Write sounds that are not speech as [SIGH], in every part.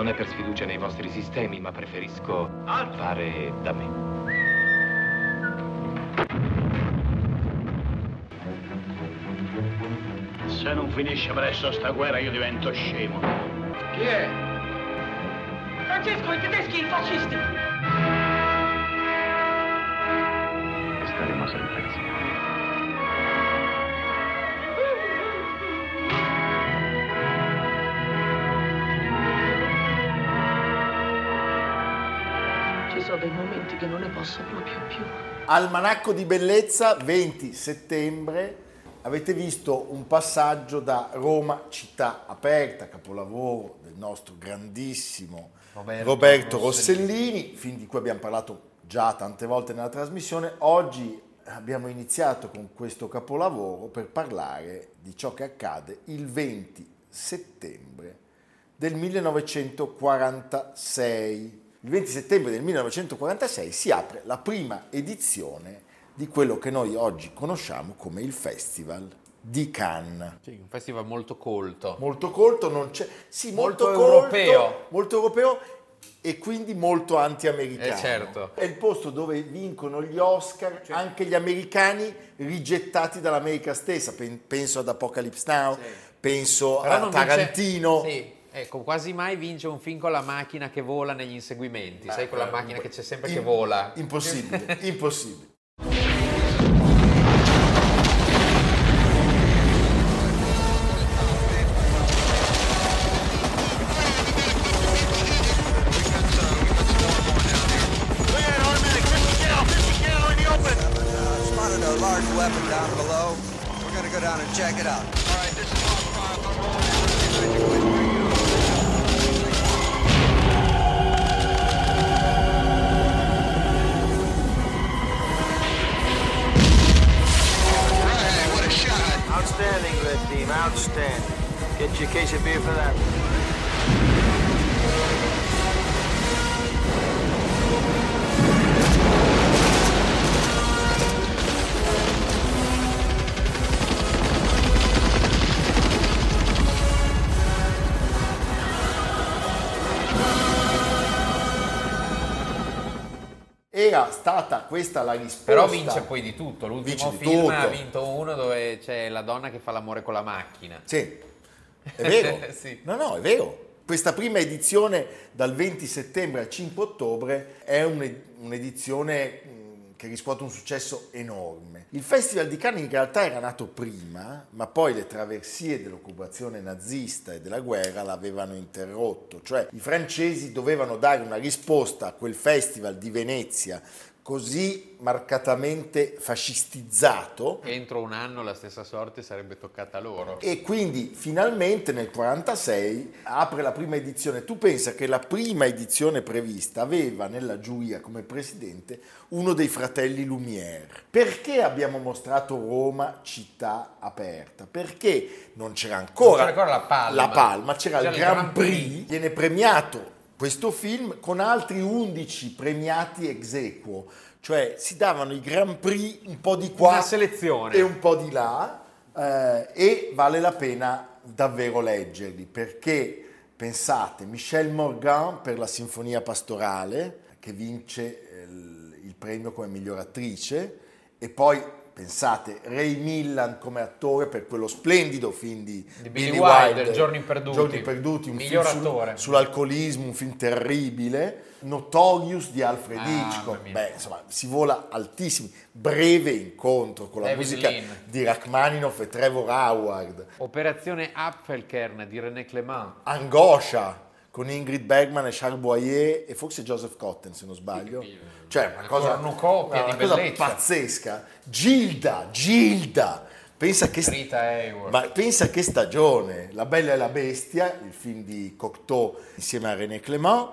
Non è per sfiducia nei vostri sistemi, ma preferisco fare da me. Se non finisce presto sta guerra io divento scemo. Chi è? Francesco, i tedeschi, i fascisti! Dei momenti che non ne posso proprio più. Almanacco di bellezza, 20 settembre. Avete visto un passaggio da Roma città aperta, capolavoro del nostro grandissimo Roberto, Roberto Rossellini. Rossellini, film di cui abbiamo parlato già tante volte nella trasmissione. Oggi abbiamo iniziato con questo capolavoro per parlare di ciò che accade il 20 settembre del 1946 il 20 settembre del 1946 si apre la prima edizione di quello che noi oggi conosciamo come il Festival di Cannes. Sì, un festival molto colto. Molto colto, non c'è... Sì, molto, molto europeo. Colto, molto europeo e quindi molto anti-americano. Eh certo. È il posto dove vincono gli Oscar cioè. anche gli americani rigettati dall'America stessa. Penso ad Apocalypse Now, sì. penso Però a Tarantino. Vince... Sì Ecco, quasi mai vince un film con la macchina che vola negli inseguimenti, Beh, sai quella eh, macchina che c'è sempre in, che vola. Impossibile, [LAUGHS] impossibile. check it out. Outstanding, red team, outstanding. Get your case of beer for that. Era stata questa la risposta. Però vince poi di tutto. L'ultimo film tutto. ha vinto uno dove c'è la donna che fa l'amore con la macchina. Sì, è vero. [LAUGHS] sì. No, no, è vero. Questa prima edizione dal 20 settembre al 5 ottobre è un'edizione che riscuote un successo enorme. Il Festival di Cannes in realtà era nato prima, ma poi le traversie dell'occupazione nazista e della guerra l'avevano interrotto, cioè i francesi dovevano dare una risposta a quel Festival di Venezia così marcatamente fascistizzato. Entro un anno la stessa sorte sarebbe toccata loro. E quindi finalmente nel 1946 apre la prima edizione. Tu pensa che la prima edizione prevista aveva nella giuria come presidente uno dei fratelli Lumière. Perché abbiamo mostrato Roma città aperta? Perché non c'era ancora, non c'era ancora la, palma. la palma, c'era, c'era il Grand Prix, Prix, viene premiato questo film con altri 11 premiati ex equo, cioè si davano i Grand Prix un po' di qua e un po' di là eh, e vale la pena davvero leggerli perché pensate Michel Morgan per la Sinfonia Pastorale che vince eh, il premio come miglior attrice e poi Pensate, Ray Millan come attore per quello splendido film di, di Billy, Billy Wilder, Wilder, Giorni Perduti, Giorni Perduti un Miglior film attore. Sul, sull'alcolismo, un film terribile. Notorious di Alfred ah, Hitchcock, beh, insomma, si vola altissimi. Breve incontro con la David musica Lean. di Rachmaninoff e Trevor Howard. Operazione Apfelkern di René Clément. Angoscia con Ingrid Bergman e Charles Boyer e forse Joseph Cotten se non sbaglio. Cioè una cosa, una cosa pazzesca. Gilda, Gilda. Pensa che, ma pensa che stagione, La Bella e la Bestia, il film di Cocteau insieme a René Clément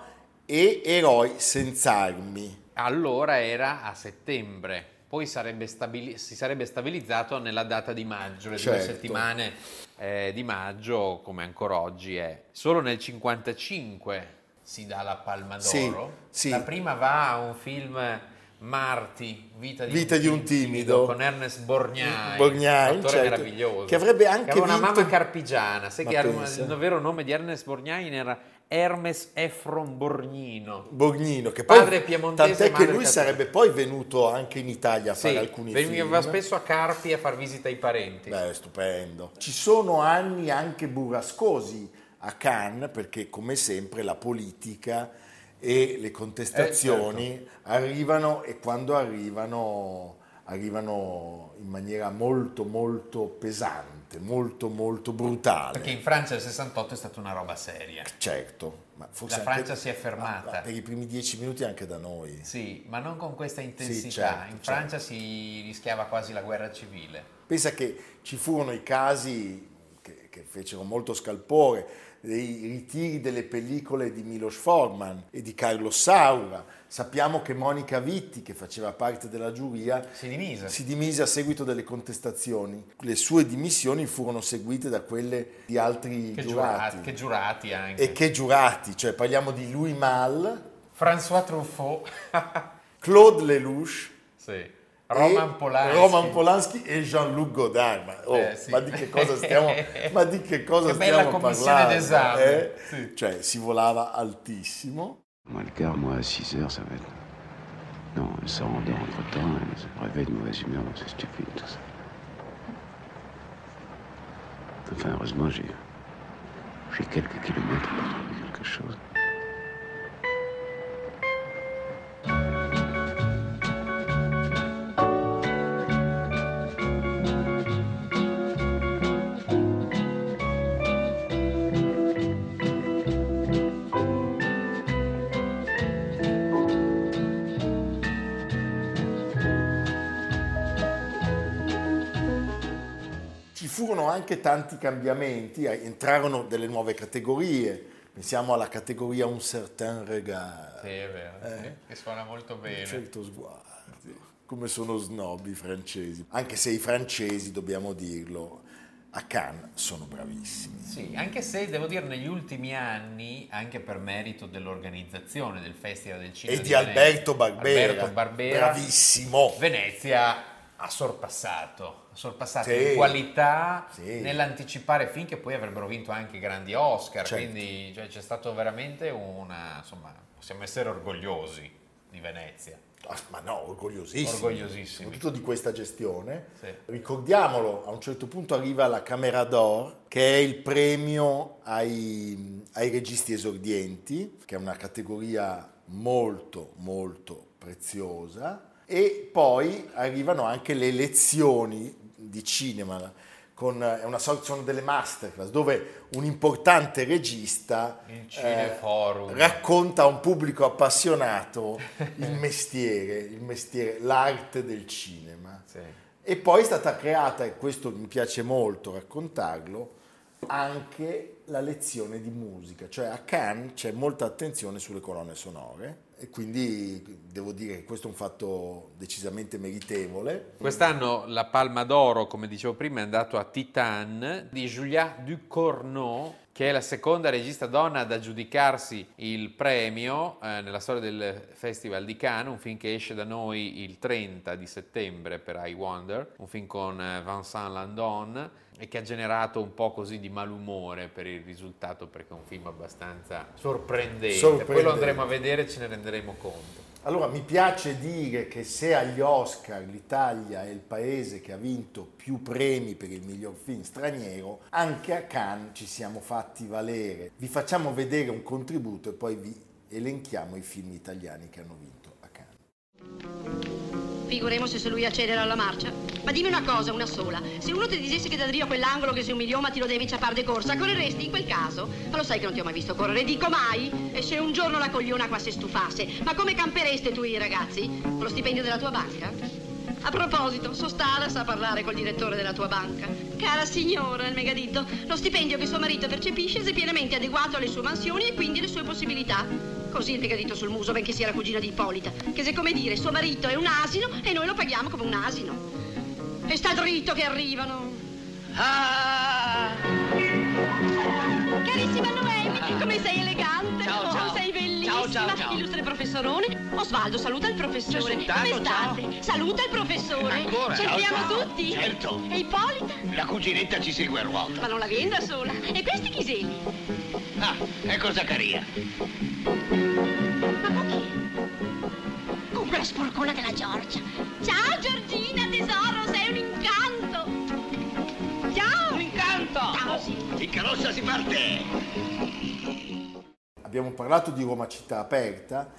e Eroi senza armi. Allora era a settembre, poi sarebbe stabili- si sarebbe stabilizzato nella data di maggio, le certo. due settimane eh, di maggio, come ancora oggi è. Solo nel 1955 si dà la Palma d'Oro. Sì, sì. La prima va a un film Marti, Vita di, Vita un, di un timido, con Ernest Borgnai, Borgnai un attore certo, meraviglioso. Che avrebbe anche che aveva una mamma carpigiana, sai Ma che pensa. il vero nome di Ernest Borgnai era Hermes Efron Borgnino. Borgnino, che poi padre piemontese. Tant'è che lui sarebbe poi venuto anche in Italia a fare sì, alcuni film. Veniva spesso a Carpi a far visita ai parenti. Beh, stupendo. Ci sono anni anche burrascosi a Cannes, perché come sempre la politica e le contestazioni eh, certo. arrivano e quando arrivano arrivano in maniera molto molto pesante, molto molto brutale. Perché in Francia il 68 è stata una roba seria. Certo, ma forse la Francia si è fermata. Ma, per i primi dieci minuti anche da noi. Sì, ma non con questa intensità. Sì, certo, in Francia certo. si rischiava quasi la guerra civile. Pensa che ci furono i casi che, che fecero molto scalpore, dei ritiri delle pellicole di Milos Forman e di Carlo Saura. Sappiamo che Monica Vitti, che faceva parte della giuria, si dimise. si dimise a seguito delle contestazioni. Le sue dimissioni furono seguite da quelle di altri che giurati. giurati. Che giurati anche. E che giurati, cioè parliamo di Louis Malle, François Truffaut, [LAUGHS] Claude Lelouch, sì. Roman Polanski. Roman Polanski e Jean-Luc Godard. Ma, oh, eh, sì. ma, di che cosa stiamo, ma di che cosa che stiamo parlando? d'esame. Eh? Sì. Cioè, si volava altissimo. Moi, le quart, moi, à 6 heures, ça va être... Non, ça rendort entre temps, elle se réveille de mauvaise humeur, donc c'est stupide tout ça. Enfin, heureusement, j'ai... J'ai quelques kilomètres pour trouver quelque chose. Furono anche tanti cambiamenti, eh, entrarono delle nuove categorie, pensiamo alla categoria Un certain regard. Sì, è vero, eh? sì, che suona molto bene. Un certo sguardo, come sono snob i francesi, anche se i francesi, dobbiamo dirlo, a Cannes sono bravissimi. Sì, anche se devo dire negli ultimi anni, anche per merito dell'organizzazione del Festival del Cinema e di, di Alberto Barbera, Alberto Barbera, bravissimo. Venezia ha sorpassato, ha sorpassato sì, in qualità sì. nell'anticipare film che poi avrebbero vinto anche grandi Oscar, certo. quindi cioè, c'è stato veramente una, insomma, possiamo essere orgogliosi di Venezia. Ah, ma no, orgogliosissimi. Orgogliosissimi. Soprattutto di questa gestione. Sì. Ricordiamolo, a un certo punto arriva la Camera d'Or, che è il premio ai, ai registi esordienti, che è una categoria molto, molto preziosa e poi arrivano anche le lezioni di cinema, con, è una sorta, sono delle masterclass dove un importante regista eh, racconta a un pubblico appassionato [LAUGHS] il mestiere, il mestiere, l'arte del cinema. Sì. E poi è stata creata, e questo mi piace molto raccontarlo, anche la lezione di musica, cioè a Cannes c'è molta attenzione sulle colonne sonore e quindi devo dire che questo è un fatto decisamente meritevole. Quest'anno la Palma d'Oro, come dicevo prima, è andato a Titan di Julia Ducournau, che è la seconda regista donna ad aggiudicarsi il premio eh, nella storia del Festival di Cannes, un film che esce da noi il 30 di settembre per I Wonder, un film con eh, Vincent Landon e che ha generato un po' così di malumore per il risultato perché è un film abbastanza sorprendente. sorprendente. Poi lo andremo a vedere e ce ne renderemo conto. Allora mi piace dire che se agli Oscar l'Italia è il paese che ha vinto più premi per il miglior film straniero, anche a Cannes ci siamo fatti valere. Vi facciamo vedere un contributo e poi vi elenchiamo i film italiani che hanno vinto a Cannes. Figuremos se lui accelera la marcia. Ma dimmi una cosa, una sola. Se uno ti dicesse che da Drio a quell'angolo che sei un milione ti lo devi ciappare di corsa, correresti in quel caso? Ma lo sai che non ti ho mai visto correre, dico mai? E se un giorno la cogliona qua si stufasse, ma come campereste tu i ragazzi? Con lo stipendio della tua banca? A proposito, Sostala sa parlare col direttore della tua banca. Cara signora, il megaditto, lo stipendio che suo marito percepisce è pienamente adeguato alle sue mansioni e quindi alle sue possibilità. Così il megaditto sul muso, benché sia la cugina di Ippolita. Che se come dire, suo marito è un asino e noi lo paghiamo come un asino. E sta dritto che arrivano. Ah! Carissima Noemi, come sei elegante. Ciao, ciao. Oh, sei bellissima. Ciao, ciao, ciao. Illustre professorone. Osvaldo, saluta il professore. Come state? Saluta il professore. Ancora? Cerchiamo Ciao, ciao. tutti. Certo. E Ippolita? La cuginetta ci segue a ruota. Ma non la viene da sola. E questi chi sei? Ah, ecco Zaccaria. Ma con chi? Con quella sporcona della Giorgia. Ciao Giorgina, In carrozza si parte! Abbiamo parlato di Roma città aperta,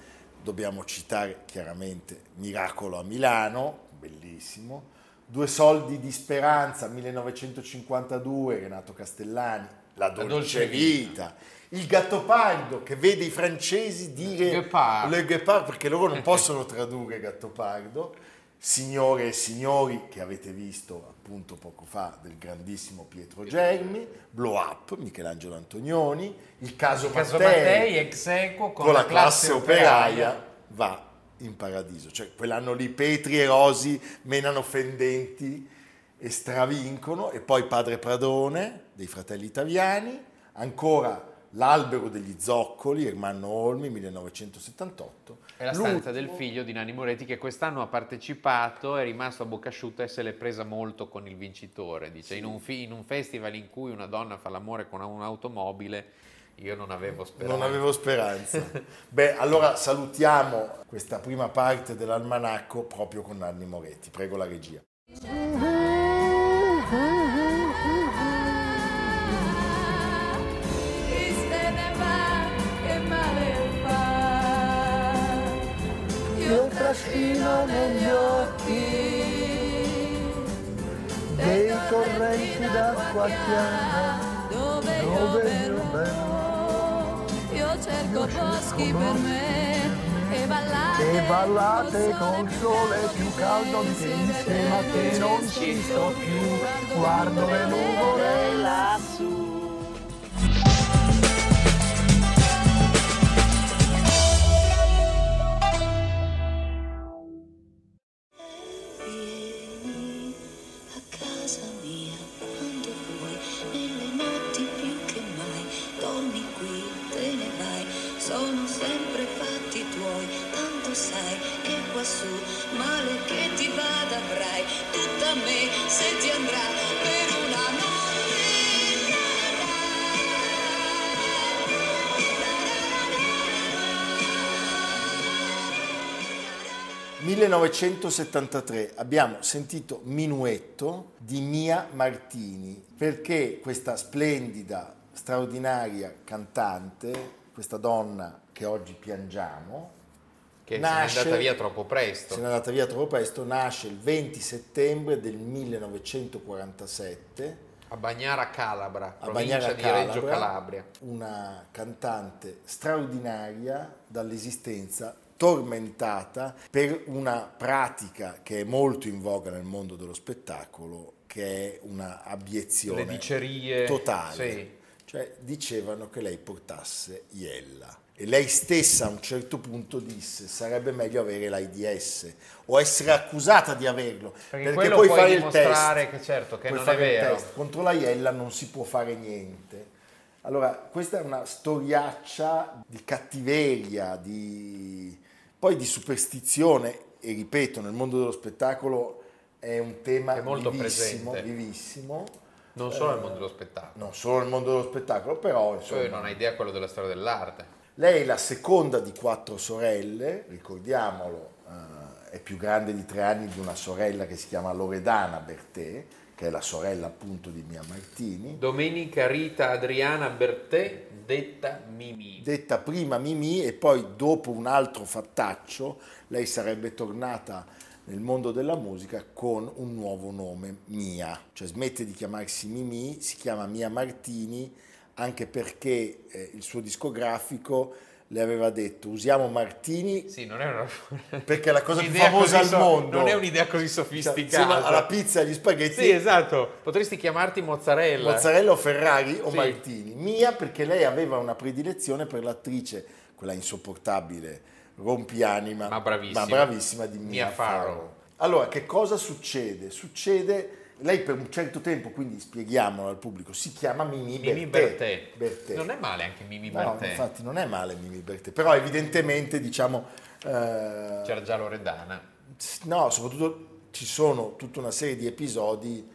dobbiamo citare chiaramente Miracolo a Milano, bellissimo, Due soldi di speranza, 1952, Renato Castellani, La dolce, dolce vita. Il Gattopardo che vede i francesi dire Guepard. Le Guepard perché loro non possono tradurre Gattopardo. Signore e signori che avete visto appunto poco fa del grandissimo Pietro Germi, Blow Up, Michelangelo Antonioni, il caso, Il caso Mattei, Mattei ex equo con, con la classe operaia va in paradiso. Cioè quell'anno lì Petri e Rosi menano fendenti e stravincono e poi Padre Pradone dei Fratelli Italiani, ancora L'albero degli zoccoli, Ermanno Olmi, 1978. È la stanza del figlio di Nanni Moretti che quest'anno ha partecipato, è rimasto a bocca asciutta e se l'è presa molto con il vincitore. Dice, in, un fi- in un festival in cui una donna fa l'amore con un'automobile, io non avevo speranza. Non avevo speranza. [LAUGHS] Beh, allora salutiamo questa prima parte dell'almanacco proprio con Nanni Moretti. Prego la regia. Trascino negli occhi. Dei torrenti d'acqua chiara dove io verrò. Io cerco boschi per me e ballate, E ballate col sole più caldo di te insieme a te non ci sto più, guardo le nuvole lassù. 1973 abbiamo sentito Minuetto di Mia Martini perché questa splendida, straordinaria cantante, questa donna che oggi piangiamo, Che nasce- se n'è andata via troppo presto. se n'è andata via troppo presto, nasce il 20 settembre del 1947 A Bagnara Calabra, a provincia Bagnara di Calabra, Reggio Calabria. una cantante straordinaria dall'esistenza tormentata per una pratica che è molto in voga nel mondo dello spettacolo, che è una abiezione Le dicerie, totale. sì. Cioè dicevano che lei portasse Iella. E lei stessa a un certo punto disse sarebbe meglio avere l'AIDS o essere accusata di averlo. Perché quello poi puoi fare il test. che certo, che non è vero. test. Contro la Iella non si può fare niente. Allora, questa è una storiaccia di cattiveria, di... poi di superstizione, e ripeto, nel mondo dello spettacolo è un tema È molto vivissimo, presente. vivissimo. Non solo Eh, nel mondo dello spettacolo. Non solo nel mondo dello spettacolo, però insomma, Poi non hai idea quello della storia dell'arte. lei è la seconda di quattro sorelle, ricordiamolo, eh, è più grande di tre anni di una sorella che si chiama Loredana Bertè, che è la sorella appunto di Mia Martini. Domenica Rita Adriana Bertè, detta Mimì. detta prima Mimì e poi dopo un altro fattaccio lei sarebbe tornata nel mondo della musica con un nuovo nome, Mia, cioè smette di chiamarsi Mimi, si chiama Mia Martini anche perché eh, il suo discografico le aveva detto usiamo Martini sì, non è una... [LAUGHS] perché è la cosa più famosa al so... mondo. non è un'idea così sofisticata. Cioè, alla pizza e agli spaghetti sì esatto. Potresti chiamarti mozzarella. Mozzarella o Ferrari o sì. Martini. Mia perché lei aveva una predilezione per l'attrice quella insopportabile rompianima ma bravissima, ma bravissima di Mia, Mia Farrow. Allora che cosa succede? succede lei per un certo tempo, quindi spieghiamolo al pubblico, si chiama Mimi, Mimi Bertè. Bertè. Non è male anche Mimi no, Bertè. infatti non è male Mimi Bertè, però evidentemente diciamo... Eh, C'era già Loredana. No, soprattutto ci sono tutta una serie di episodi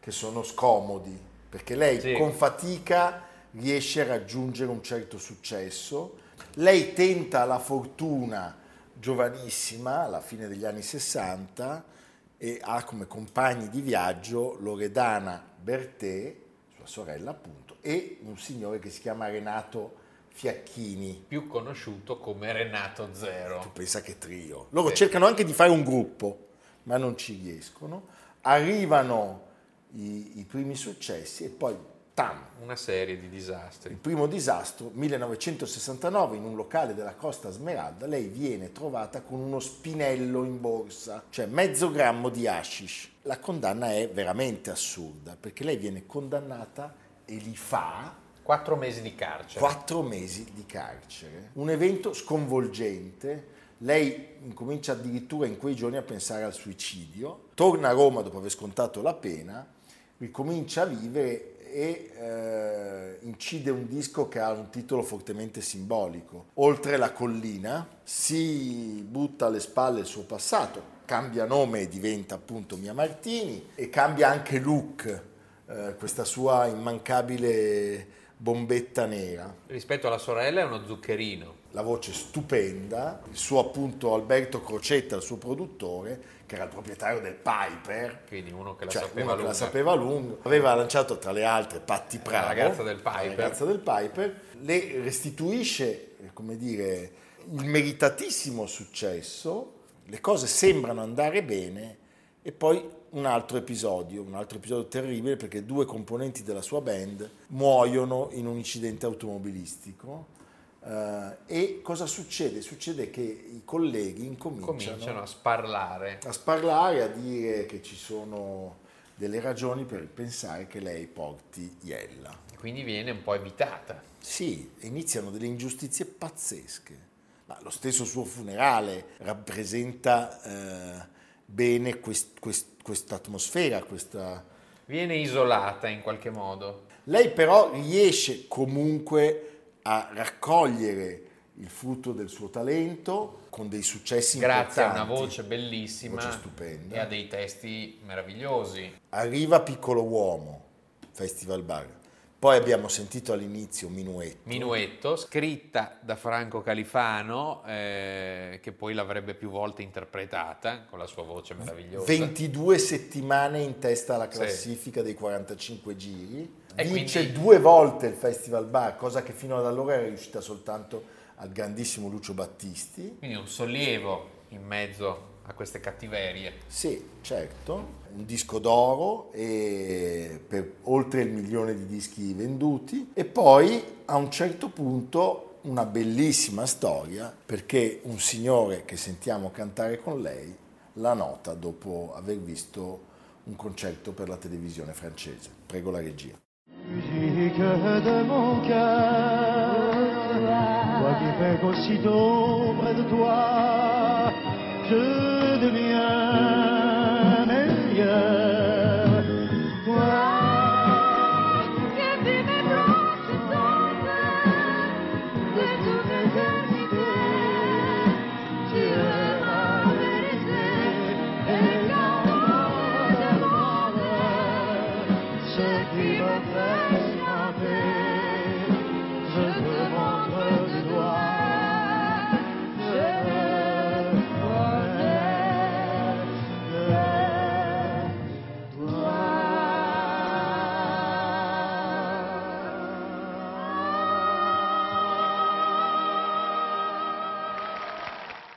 che sono scomodi, perché lei sì. con fatica riesce a raggiungere un certo successo. Lei tenta la fortuna giovanissima, alla fine degli anni 60, e ha come compagni di viaggio Loredana Bertè, sua sorella appunto, e un signore che si chiama Renato Fiacchini. Più conosciuto come Renato Zero. Tu pensa che trio. Loro sì. cercano anche di fare un gruppo, ma non ci riescono. Arrivano i, i primi successi e poi Tam. Una serie di disastri. Il primo disastro, 1969, in un locale della Costa Smeralda, lei viene trovata con uno spinello in borsa, cioè mezzo grammo di hashish. La condanna è veramente assurda, perché lei viene condannata e li fa Quattro mesi di carcere. Quattro mesi di carcere. Un evento sconvolgente. Lei incomincia addirittura in quei giorni a pensare al suicidio. Torna a Roma dopo aver scontato la pena, ricomincia a vivere e eh, incide un disco che ha un titolo fortemente simbolico. Oltre la collina si butta alle spalle il suo passato, cambia nome e diventa appunto Mia Martini e cambia anche look, eh, questa sua immancabile bombetta nera. Rispetto alla sorella è uno zuccherino. La voce stupenda, il suo appunto Alberto Crocetta, il suo produttore, che era il proprietario del Piper. Quindi uno che la, cioè, sapeva, uno lunga. Che la sapeva lungo. Aveva lanciato tra le altre Patti Pravo, la ragazza del Piper. Ragazza del Piper. Le restituisce, come dire, il meritatissimo successo. Le cose sembrano andare bene e poi un altro episodio, un altro episodio terribile perché due componenti della sua band muoiono in un incidente automobilistico Uh, e cosa succede? Succede che i colleghi incominciano Cominciano a sparlare. A sparlare, a dire che ci sono delle ragioni per pensare che lei porti Iella. Quindi viene un po' evitata. Sì, iniziano delle ingiustizie pazzesche. Ma lo stesso suo funerale rappresenta uh, bene quest, quest, questa atmosfera, questa... Viene isolata in qualche modo. Lei però riesce comunque a raccogliere il frutto del suo talento con dei successi Grazie a una voce bellissima voce stupenda. e a dei testi meravigliosi. Arriva Piccolo Uomo, Festival Bar. Poi abbiamo sentito all'inizio Minuetto. Minuetto, scritta da Franco Califano, eh, che poi l'avrebbe più volte interpretata con la sua voce meravigliosa. 22 settimane in testa alla classifica sì. dei 45 giri. E Vince quindi... due volte il Festival Bar, cosa che fino ad allora era riuscita soltanto al grandissimo Lucio Battisti. Quindi un sollievo in mezzo a queste cattiverie. Sì, certo, un disco d'oro per oltre il milione di dischi venduti e poi a un certo punto una bellissima storia perché un signore che sentiamo cantare con lei la nota dopo aver visto un concerto per la televisione francese. Prego la regia. Musique de mon cœur, toi qui fais qu'aussitôt près de toi, je deviens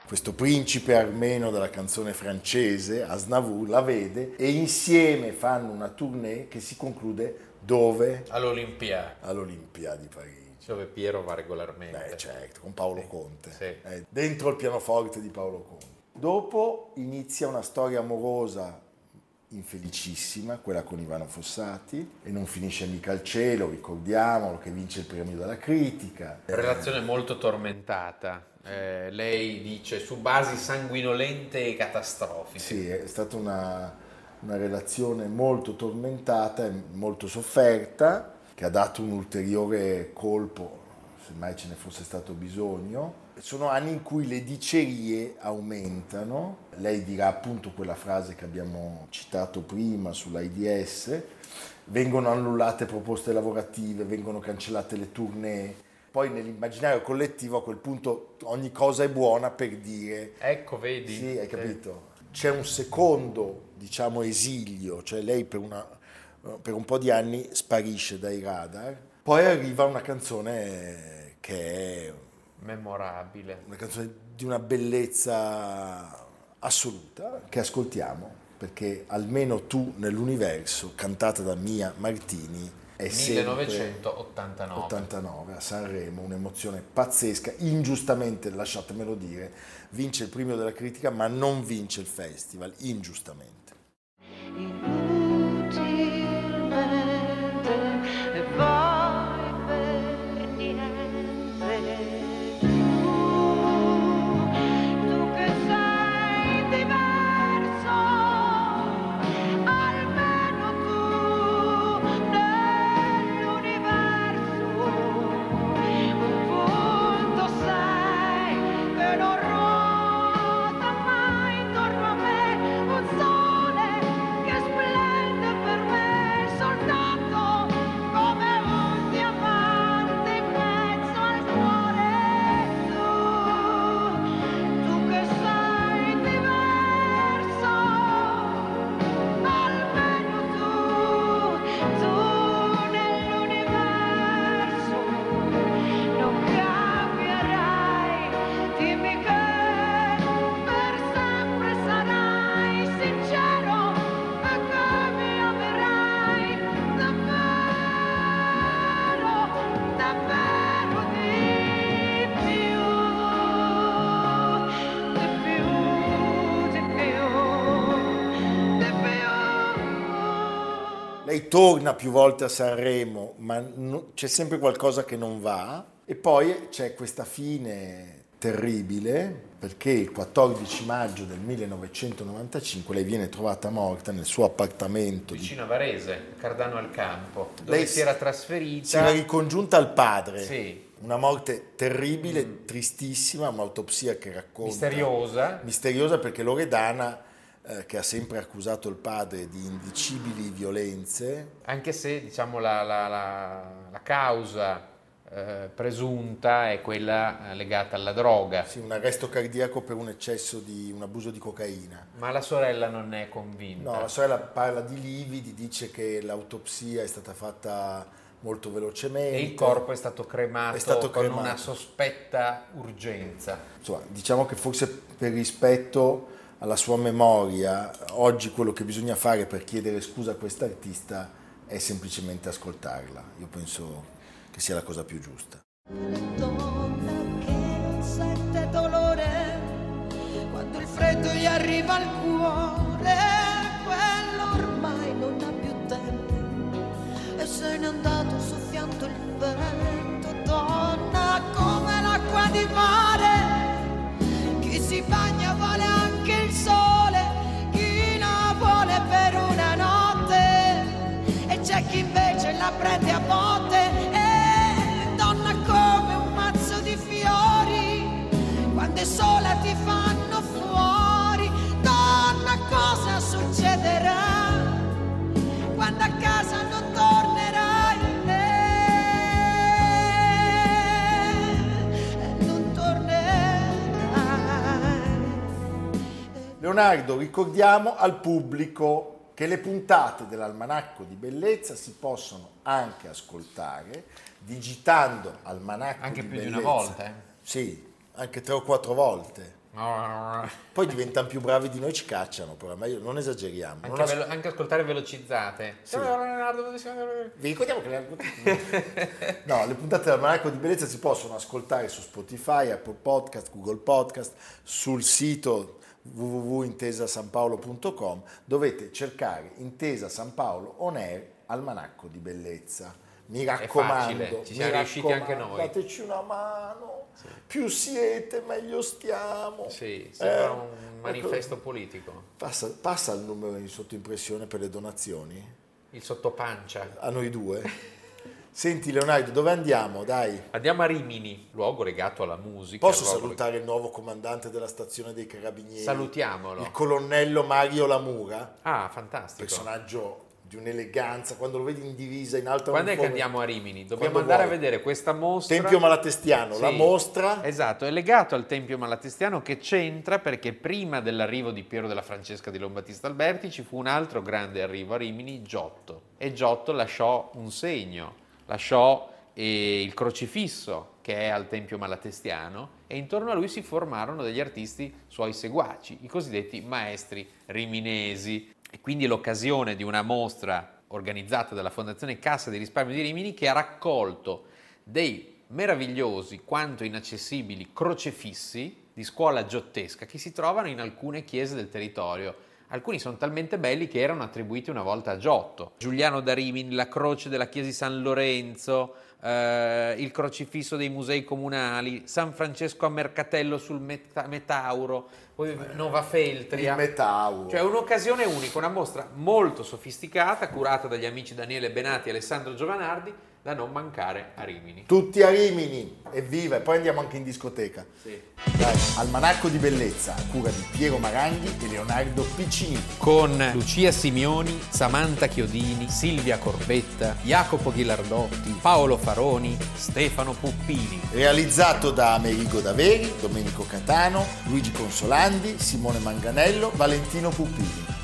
questo principe armeno della canzone francese, Asnavour, la vede e insieme fanno una tournée che si conclude dove? All'Olimpia. All'Olimpia di Parigi. Dove Piero va regolarmente. Beh, certo, con Paolo sì. Conte. Sì. Eh, dentro il pianoforte di Paolo Conte. Dopo inizia una storia amorosa infelicissima, quella con Ivano Fossati, e non finisce mica al cielo, ricordiamolo, che vince il premio della critica. Relazione molto tormentata. Eh, lei dice su basi sanguinolente e catastrofiche. Sì, è stata una, una relazione molto tormentata e molto sofferta, che ha dato un ulteriore colpo, se mai ce ne fosse stato bisogno. Sono anni in cui le dicerie aumentano, lei dirà appunto quella frase che abbiamo citato prima sull'AIDS, vengono annullate proposte lavorative, vengono cancellate le tournée, poi nell'immaginario collettivo a quel punto ogni cosa è buona per dire... Ecco, vedi. Sì, hai capito. C'è un secondo, diciamo, esilio, cioè lei per, una, per un po' di anni sparisce dai radar, poi arriva una canzone che è... Memorabile. Una canzone di una bellezza assoluta che ascoltiamo, perché almeno tu nell'universo, cantata da Mia Martini, è 1989 89 a Sanremo, un'emozione pazzesca, ingiustamente, lasciatemelo dire, vince il premio della critica ma non vince il festival, ingiustamente. Torna più volte a Sanremo, ma no- c'è sempre qualcosa che non va. E poi c'è questa fine terribile, perché il 14 maggio del 1995 lei viene trovata morta nel suo appartamento. di- vicino a Varese, Cardano al Campo, dove Lei si era trasferita. Si era ricongiunta al padre. Sì. Una morte terribile, tristissima, un'autopsia che racconta. Misteriosa. Misteriosa perché Loredana, eh, che ha sempre accusato il padre di indicibili violenze, Anche se diciamo la, la- la- la causa eh, presunta è quella eh, legata alla droga. sì, un arresto cardiaco per un eccesso di un abuso di cocaina. Ma la sorella non è convinta. No, la sorella parla di lividi, dice che l'autopsia è stata fatta molto velocemente. E il corpo è stato cremato È stato con cremato. una sospetta urgenza. Insomma, diciamo che forse per rispetto alla sua memoria, oggi quello che bisogna fare per chiedere scusa a quest'artista è semplicemente ascoltarla. Io penso che sia la cosa più giusta. donna che sente dolore quando il freddo gli arriva al Leonardo, ricordiamo al pubblico che le puntate dell'Almanacco di Bellezza si possono anche ascoltare digitando Almanacco Anche di più di una volta, eh. Sì, anche tre o quattro volte. Poi diventano più bravi di noi, ci cacciano, però meglio, non esageriamo. Anche, Non as- velo- anche ascoltare velocizzate. Sì. Vi ricordiamo che le... no, le puntate dell'Almanacco di Bellezza si possono ascoltare su Spotify, Apple Podcast, Google Podcast, sul sito www.intesasanpaolo.com dovete cercare Intesa San Paolo On Air Almanacco di Bellezza. Mi raccomando, ci siamo riusciti anche noi. Dateci una mano. Più siete, meglio stiamo. Sì, sembra Eh, un manifesto politico. Passa, passa il numero in sottoimpressione per le donazioni? Il sottopancia. A noi due? [LAUGHS] Senti Leonardo, dove andiamo? Dai. Andiamo a Rimini, luogo legato alla musica. Posso salutare il nuovo comandante della stazione dei Carabinieri? Salutiamolo. Il colonnello Mario Lamura, Ah, fantastico. personaggio di un'eleganza, quando lo vedi in divisa in alta Quando è che andiamo a Rimini? Dobbiamo Quando andare vuoi. a vedere questa mostra. Tempio Malatestiano, la Sì, mostra Esatto, è legato al Tempio Malatestiano che c'entra perché prima dell'arrivo di Piero della Francesca di Lombattista Alberti ci fu un altro grande arrivo a Rimini, Giotto. E Giotto lasciò un segno, lasciò eh, il crocifisso che è al Tempio Malatestiano e intorno a lui si formarono degli artisti suoi seguaci, i cosiddetti maestri riminesi. E quindi l'occasione di una mostra organizzata dalla Fondazione Cassa di Risparmio di Rimini che ha raccolto dei meravigliosi quanto inaccessibili crocefissi di scuola giottesca che si trovano in alcune chiese del territorio. Alcuni sono talmente belli che erano attribuiti una volta a Giotto. Giuliano da Rimini, la croce della chiesa di San Lorenzo, eh, il crocifisso dei musei comunali, San Francesco a Mercatello sul Meta- Metauro, poi Nova Feltria. il Metauro. Cioè un'occasione unica, una mostra molto sofisticata, curata dagli amici Daniele Benati e Alessandro Giovanardi, da non mancare a Rimini. Tutti a Rimini, evviva! E poi andiamo anche in discoteca. Dai, Almanacco di Bellezza, a cura di Piero Maranghi e Leonardo Piccini. Con Lucia Simioni, Samantha Chiodini, Silvia Corbetta, Jacopo Ghilardotti, Paolo Faroni, Stefano Puppini. Realizzato da Amerigo Daveri, Domenico Catano, Luigi Consolandi, Simone Manganello, Valentino Puppini.